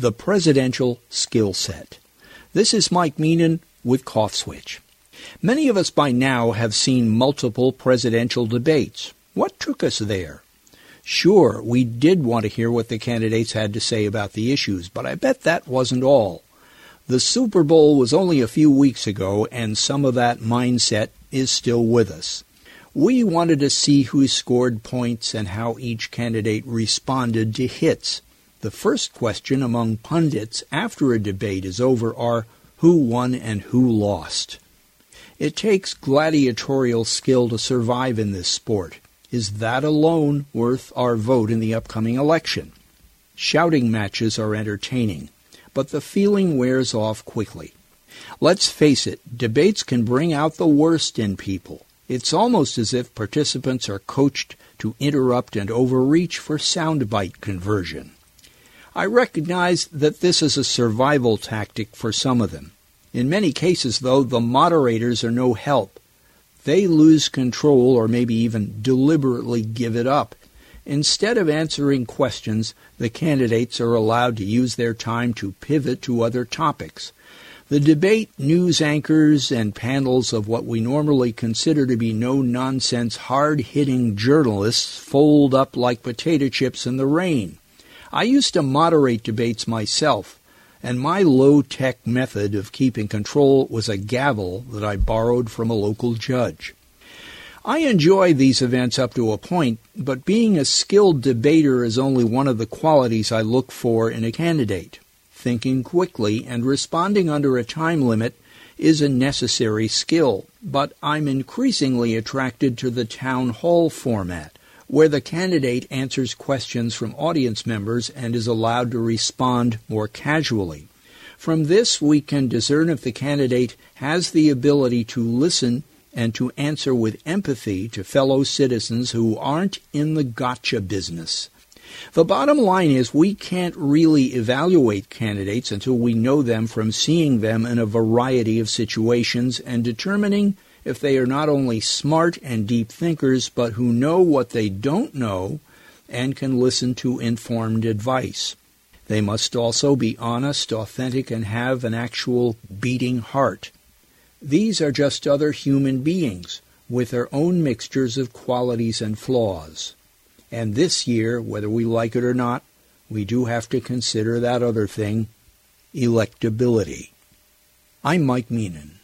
The Presidential Skill Set. This is Mike Meenan with Cough Switch. Many of us by now have seen multiple presidential debates. What took us there? Sure, we did want to hear what the candidates had to say about the issues, but I bet that wasn't all. The Super Bowl was only a few weeks ago, and some of that mindset is still with us. We wanted to see who scored points and how each candidate responded to hits. The first question among pundits after a debate is over are who won and who lost. It takes gladiatorial skill to survive in this sport. Is that alone worth our vote in the upcoming election? Shouting matches are entertaining, but the feeling wears off quickly. Let's face it, debates can bring out the worst in people. It's almost as if participants are coached to interrupt and overreach for soundbite conversion. I recognize that this is a survival tactic for some of them. In many cases, though, the moderators are no help. They lose control or maybe even deliberately give it up. Instead of answering questions, the candidates are allowed to use their time to pivot to other topics. The debate news anchors and panels of what we normally consider to be no nonsense, hard hitting journalists fold up like potato chips in the rain. I used to moderate debates myself, and my low tech method of keeping control was a gavel that I borrowed from a local judge. I enjoy these events up to a point, but being a skilled debater is only one of the qualities I look for in a candidate thinking quickly, and responding under a time limit is a necessary skill. But I'm increasingly attracted to the town hall format, where the candidate answers questions from audience members and is allowed to respond more casually. From this, we can discern if the candidate has the ability to listen and to answer with empathy to fellow citizens who aren't in the gotcha business. The bottom line is we can't really evaluate candidates until we know them from seeing them in a variety of situations and determining if they are not only smart and deep thinkers, but who know what they don't know and can listen to informed advice. They must also be honest, authentic, and have an actual beating heart. These are just other human beings with their own mixtures of qualities and flaws. And this year, whether we like it or not, we do have to consider that other thing, electability. I'm Mike Meenan.